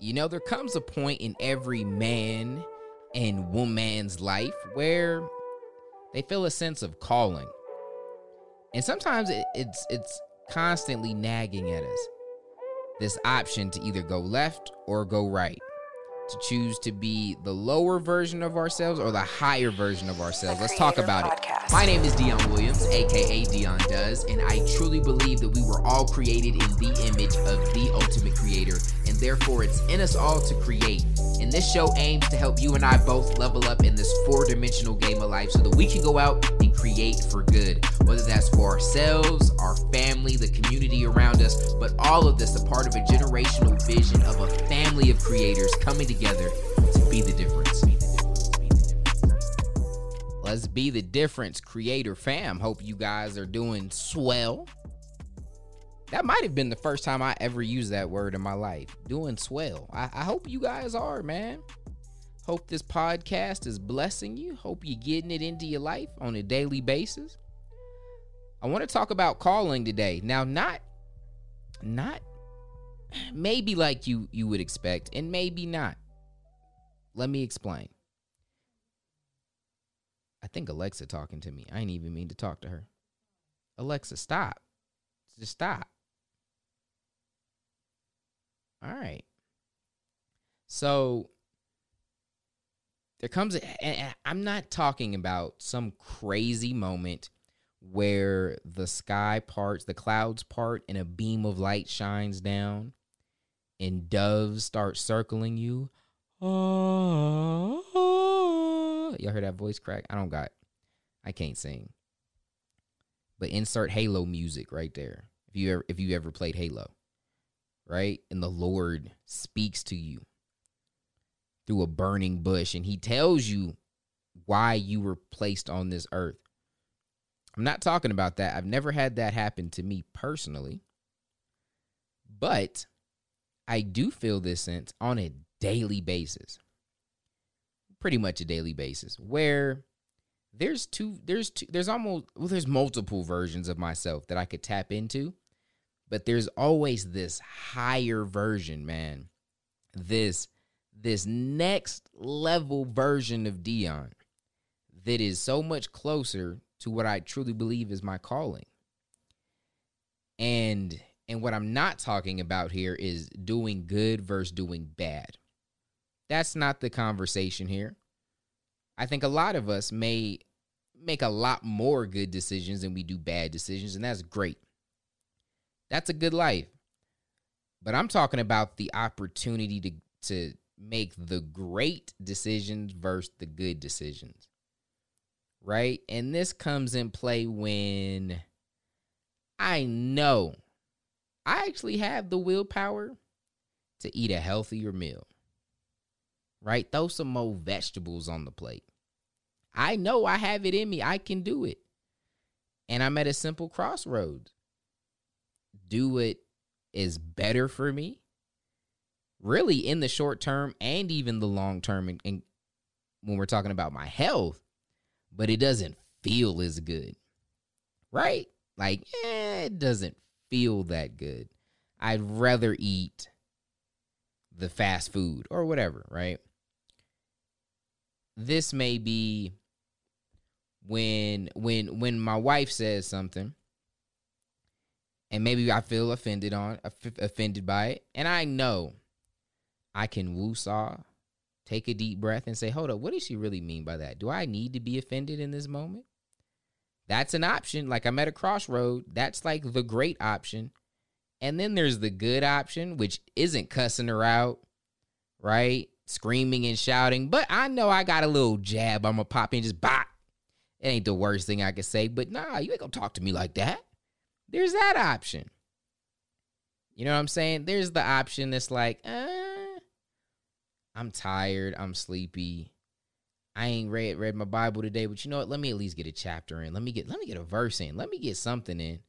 You know, there comes a point in every man and woman's life where they feel a sense of calling. And sometimes it, it's it's constantly nagging at us. This option to either go left or go right. To choose to be the lower version of ourselves or the higher version of ourselves. Let's talk about Podcast. it. My name is Dion Williams, aka Dion Does, and I truly believe that we were all created in the image of the ultimate creator therefore it's in us all to create. And this show aims to help you and I both level up in this four dimensional game of life so that we can go out and create for good, whether that's for ourselves, our family, the community around us, but all of this a part of a generational vision of a family of creators coming together to be the difference. Let's be the difference, creator fam. Hope you guys are doing swell. That might have been the first time I ever used that word in my life. Doing swell. I, I hope you guys are, man. Hope this podcast is blessing you. Hope you're getting it into your life on a daily basis. I want to talk about calling today. Now, not not maybe like you you would expect, and maybe not. Let me explain. I think Alexa talking to me. I ain't even mean to talk to her. Alexa, stop. Just stop. All right. So there comes, and I'm not talking about some crazy moment where the sky parts, the clouds part, and a beam of light shines down, and doves start circling you. Oh, y'all hear that voice crack? I don't got, I can't sing. But insert Halo music right there. If you ever, if you ever played Halo, right? And the Lord speaks to you through a burning bush and he tells you why you were placed on this earth. I'm not talking about that. I've never had that happen to me personally. But I do feel this sense on a daily basis. Pretty much a daily basis where there's two there's two there's almost well there's multiple versions of myself that I could tap into but there's always this higher version, man. This this next level version of Dion that is so much closer to what I truly believe is my calling. And and what I'm not talking about here is doing good versus doing bad. That's not the conversation here. I think a lot of us may make a lot more good decisions than we do bad decisions, and that's great. That's a good life. But I'm talking about the opportunity to to make the great decisions versus the good decisions. Right? And this comes in play when I know I actually have the willpower to eat a healthier meal. Right? Throw some more vegetables on the plate. I know I have it in me. I can do it. And I'm at a simple crossroads do what is better for me, really in the short term and even the long term, and, and when we're talking about my health, but it doesn't feel as good, right? Like, eh, it doesn't feel that good. I'd rather eat the fast food or whatever, right? This may be when when when my wife says something and maybe I feel offended on offended by it, and I know I can woo-saw, take a deep breath, and say, "Hold up, what does she really mean by that? Do I need to be offended in this moment?" That's an option. Like I'm at a crossroad. That's like the great option. And then there's the good option, which isn't cussing her out, right? Screaming and shouting. But I know I got a little jab. I'm gonna pop in just bop. It ain't the worst thing I could say, but nah, you ain't gonna talk to me like that. There's that option. You know what I'm saying? There's the option that's like, uh, I'm tired, I'm sleepy. I ain't read read my Bible today, but you know what? Let me at least get a chapter in. Let me get let me get a verse in. Let me get something in.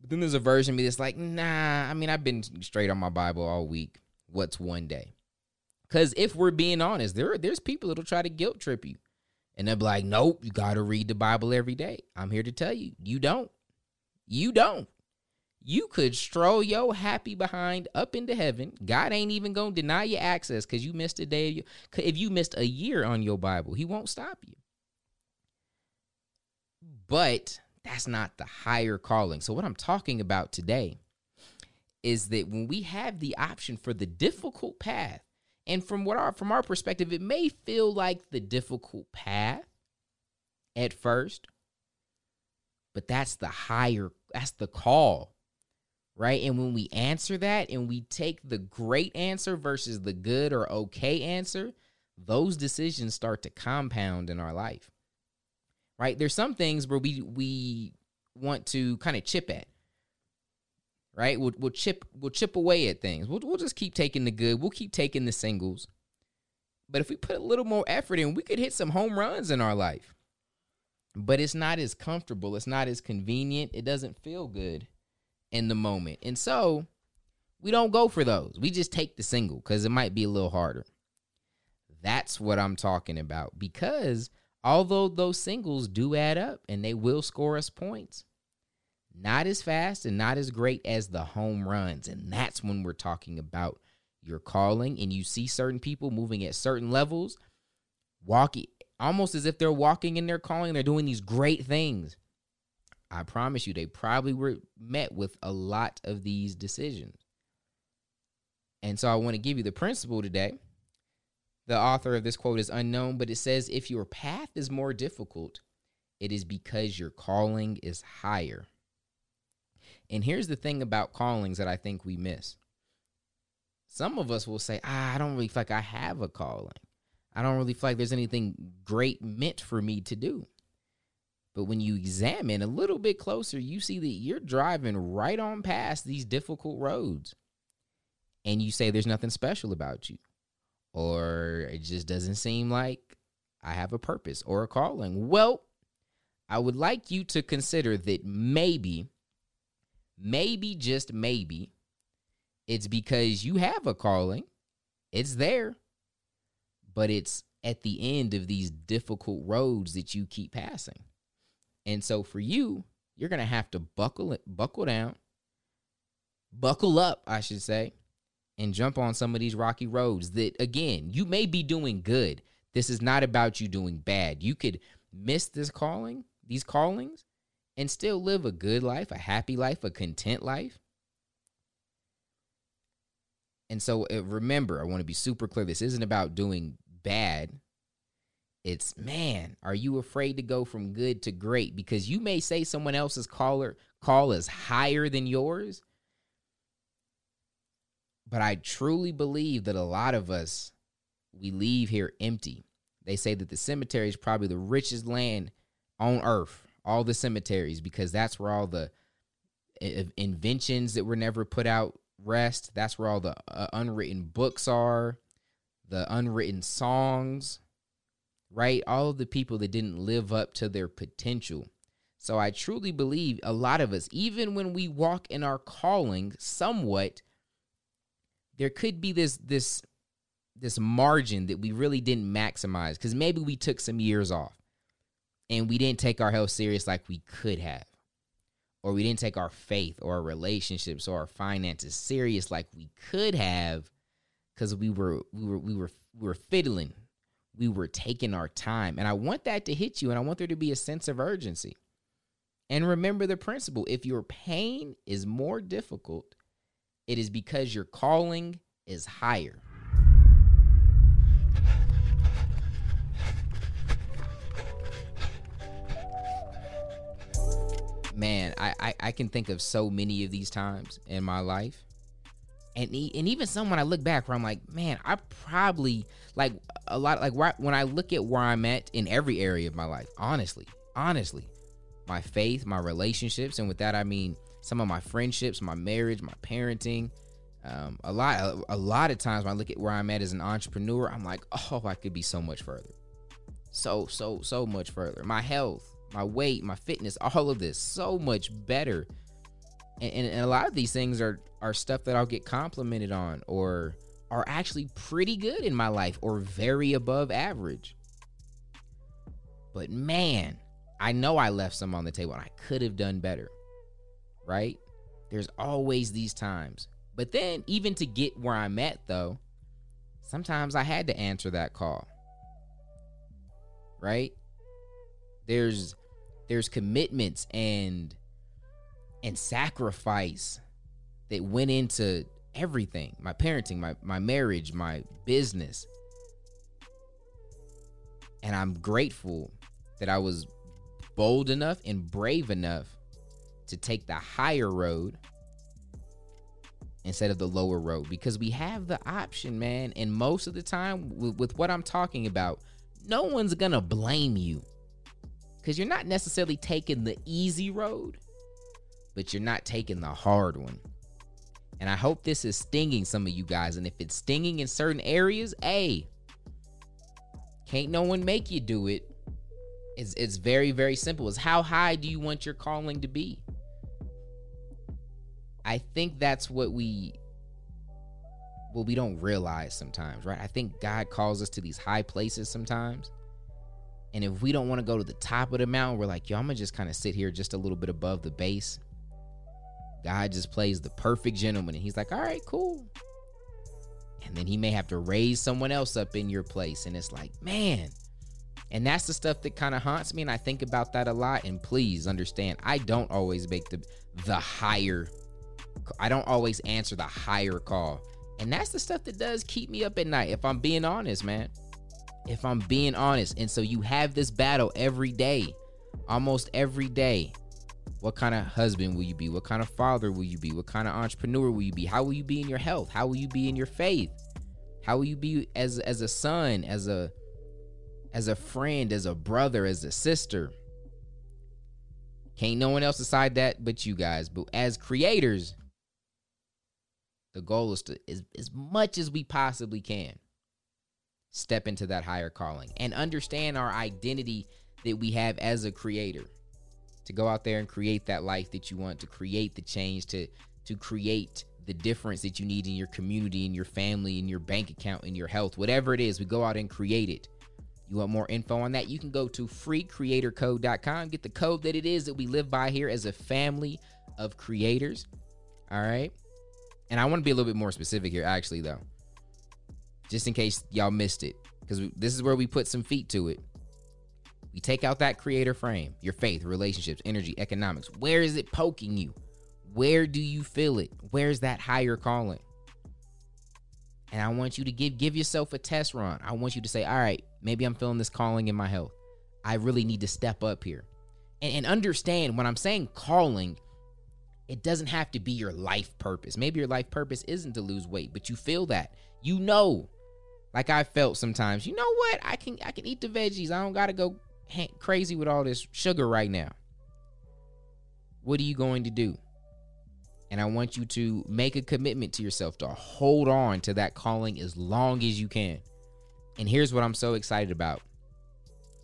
But then there's a version of me that's like, nah, I mean, I've been straight on my Bible all week. What's one day? Because if we're being honest, there there's people that'll try to guilt trip you. And they'll be like, nope, you got to read the Bible every day. I'm here to tell you, you don't. You don't. you could stroll your happy behind up into heaven. God ain't even gonna deny you access because you missed a day. Your, If you missed a year on your Bible, He won't stop you. But that's not the higher calling. So what I'm talking about today is that when we have the option for the difficult path, and from what our from our perspective, it may feel like the difficult path at first, but that's the higher, that's the call right? And when we answer that and we take the great answer versus the good or okay answer, those decisions start to compound in our life. Right? There's some things where we we want to kind of chip at. Right? We'll, we'll chip we'll chip away at things. We'll, we'll just keep taking the good. We'll keep taking the singles. But if we put a little more effort in, we could hit some home runs in our life. But it's not as comfortable. It's not as convenient. It doesn't feel good in the moment. And so we don't go for those. We just take the single because it might be a little harder. That's what I'm talking about. Because although those singles do add up and they will score us points, not as fast and not as great as the home runs. And that's when we're talking about your calling. And you see certain people moving at certain levels, walking almost as if they're walking in their calling. They're doing these great things. I promise you, they probably were met with a lot of these decisions. And so I want to give you the principle today. The author of this quote is unknown, but it says if your path is more difficult, it is because your calling is higher. And here's the thing about callings that I think we miss. Some of us will say, ah, I don't really feel like I have a calling. I don't really feel like there's anything great meant for me to do. But when you examine a little bit closer, you see that you're driving right on past these difficult roads. And you say there's nothing special about you. Or it just doesn't seem like I have a purpose or a calling. Well, I would like you to consider that maybe, maybe, just maybe, it's because you have a calling. It's there, but it's at the end of these difficult roads that you keep passing. And so for you, you're gonna have to buckle it, buckle down, buckle up, I should say, and jump on some of these rocky roads that again, you may be doing good. This is not about you doing bad. You could miss this calling, these callings, and still live a good life, a happy life, a content life. And so uh, remember, I want to be super clear. This isn't about doing bad. It's man, are you afraid to go from good to great? Because you may say someone else's caller call is higher than yours. But I truly believe that a lot of us we leave here empty. They say that the cemetery is probably the richest land on earth, all the cemeteries, because that's where all the inventions that were never put out rest. That's where all the uh, unwritten books are, the unwritten songs, right? All of the people that didn't live up to their potential. So I truly believe a lot of us, even when we walk in our calling somewhat, there could be this this this margin that we really didn't maximize because maybe we took some years off and we didn't take our health serious like we could have or we didn't take our faith or our relationships or our finances serious like we could have because we were we were we were we were fiddling we were taking our time. And I want that to hit you, and I want there to be a sense of urgency. And remember the principle if your pain is more difficult, it is because your calling is higher. I, I, I can think of so many of these times in my life and and even some when I look back where I'm like, man, I probably like a lot like when I look at where I'm at in every area of my life, honestly, honestly, my faith, my relationships, and with that I mean some of my friendships, my marriage, my parenting. Um, a lot, a, a lot of times when I look at where I'm at as an entrepreneur, I'm like, oh, I could be so much further, so so so much further. My health, my weight, my fitness, all of this, so much better and, and, a lot of these things are are stuff that I'll get complimented on or are actually pretty good in my life or very above average. But man, I know I left some on the table and I could have done better. Right? There's always these times. But then, even to get where I'm at, though, sometimes I had to answer that call. Right? There's there's commitments and and sacrifice that went into everything. My parenting my, my marriage my business. And i'm grateful that i was bold enough and brave enough to take the higher road instead of the lower road. Because we have the option man. And most of the time with, with what i'm talking about no one's gonna blame you because you're not necessarily taking the easy road but you're not taking the hard one. And I hope this is stinging some of you guys. And if it's stinging in certain areas, hey, can't no one make you do it. It's, it's very, very simple. It's how high do you want your calling to be? I think that's what we well we don't realize sometimes, right? I think God calls us to these high places sometimes. And if we don't want to go to the top of the mountain, we're like, yo, I'm gonna just kind of sit here just a little bit above the base God just plays the perfect gentleman. And he's like, all right, cool. And then he may have to raise someone else up in your place. And it's like, man. And that's the stuff that kind of haunts me. And I think about that a lot. And please understand, I don't always make the the higher, I don't always answer the higher call. And that's the stuff that does keep me up at night, if I'm being honest, man. If I'm being honest. And so you have this battle every day, almost every day. What kind of husband will you be? What kind of father will you be? What kind of entrepreneur will you be? How will you be in your health? How will you be in your faith? How will you be as as a son, as a as a friend, as a brother, as a sister? Can't no one else decide that but you guys. But as creators, the goal is to as, as much as we possibly can step into that higher calling and understand our identity that we have as a creator to go out there and create that life that you want, to create the change, to to create the difference that you need in your community, in your family, in your bank account, in your health, whatever it is, we go out and create it. You want more info on that? You can go to freecreatorcode.com, get the code that it is that we live by here as a family of creators. All right. And I want to be a little bit more specific here, actually, though, just in case y'all missed it, because this is where we put some feet to it. We take out that creator frame, your faith, relationships, energy, economics. Where is it poking you? Where do you feel it? Where's that higher calling? And I want you to give give yourself a test run. I want you to say, all right, maybe I'm feeling this calling in my health. I really need to step up here. And, and understand when I'm saying calling, it doesn't have to be your life purpose. Maybe your life purpose isn't to lose weight, but you feel that. You know, like I felt sometimes, you know what? I can I can eat the veggies. I don't gotta go crazy with all this sugar right now. What are you going to do? And I want you to make a commitment to yourself to hold on to that calling as long as you can. And here's what I'm so excited about.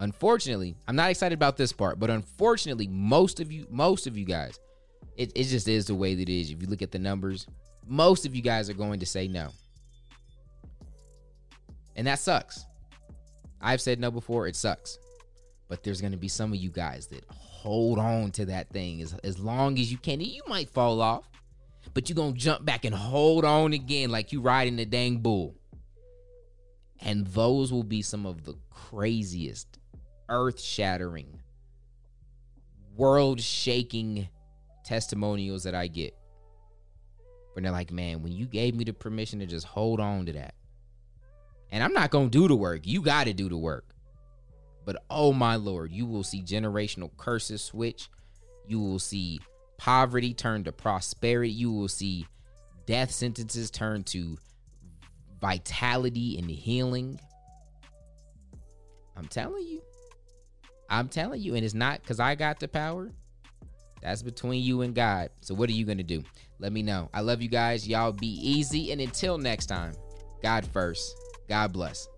Unfortunately, I'm not excited about this part, but unfortunately, most of you, most of you guys, it, it just is the way that it is. If you look at the numbers, most of you guys are going to say no. And that sucks. I've said no before, it sucks. But there's going to be some of you guys that hold on to that thing as, as long as you can. And you might fall off, but you're going to jump back and hold on again like you riding the dang bull. And those will be some of the craziest, earth shattering, world shaking testimonials that I get. But they're like, man, when you gave me the permission to just hold on to that. And I'm not going to do the work. You got to do the work. But oh my lord, you will see generational curses switch. You will see poverty turn to prosperity. You will see death sentences turn to vitality and healing. I'm telling you. I'm telling you. And it's not because I got the power. That's between you and God. So what are you going to do? Let me know. I love you guys. Y'all be easy. And until next time, God first. God bless.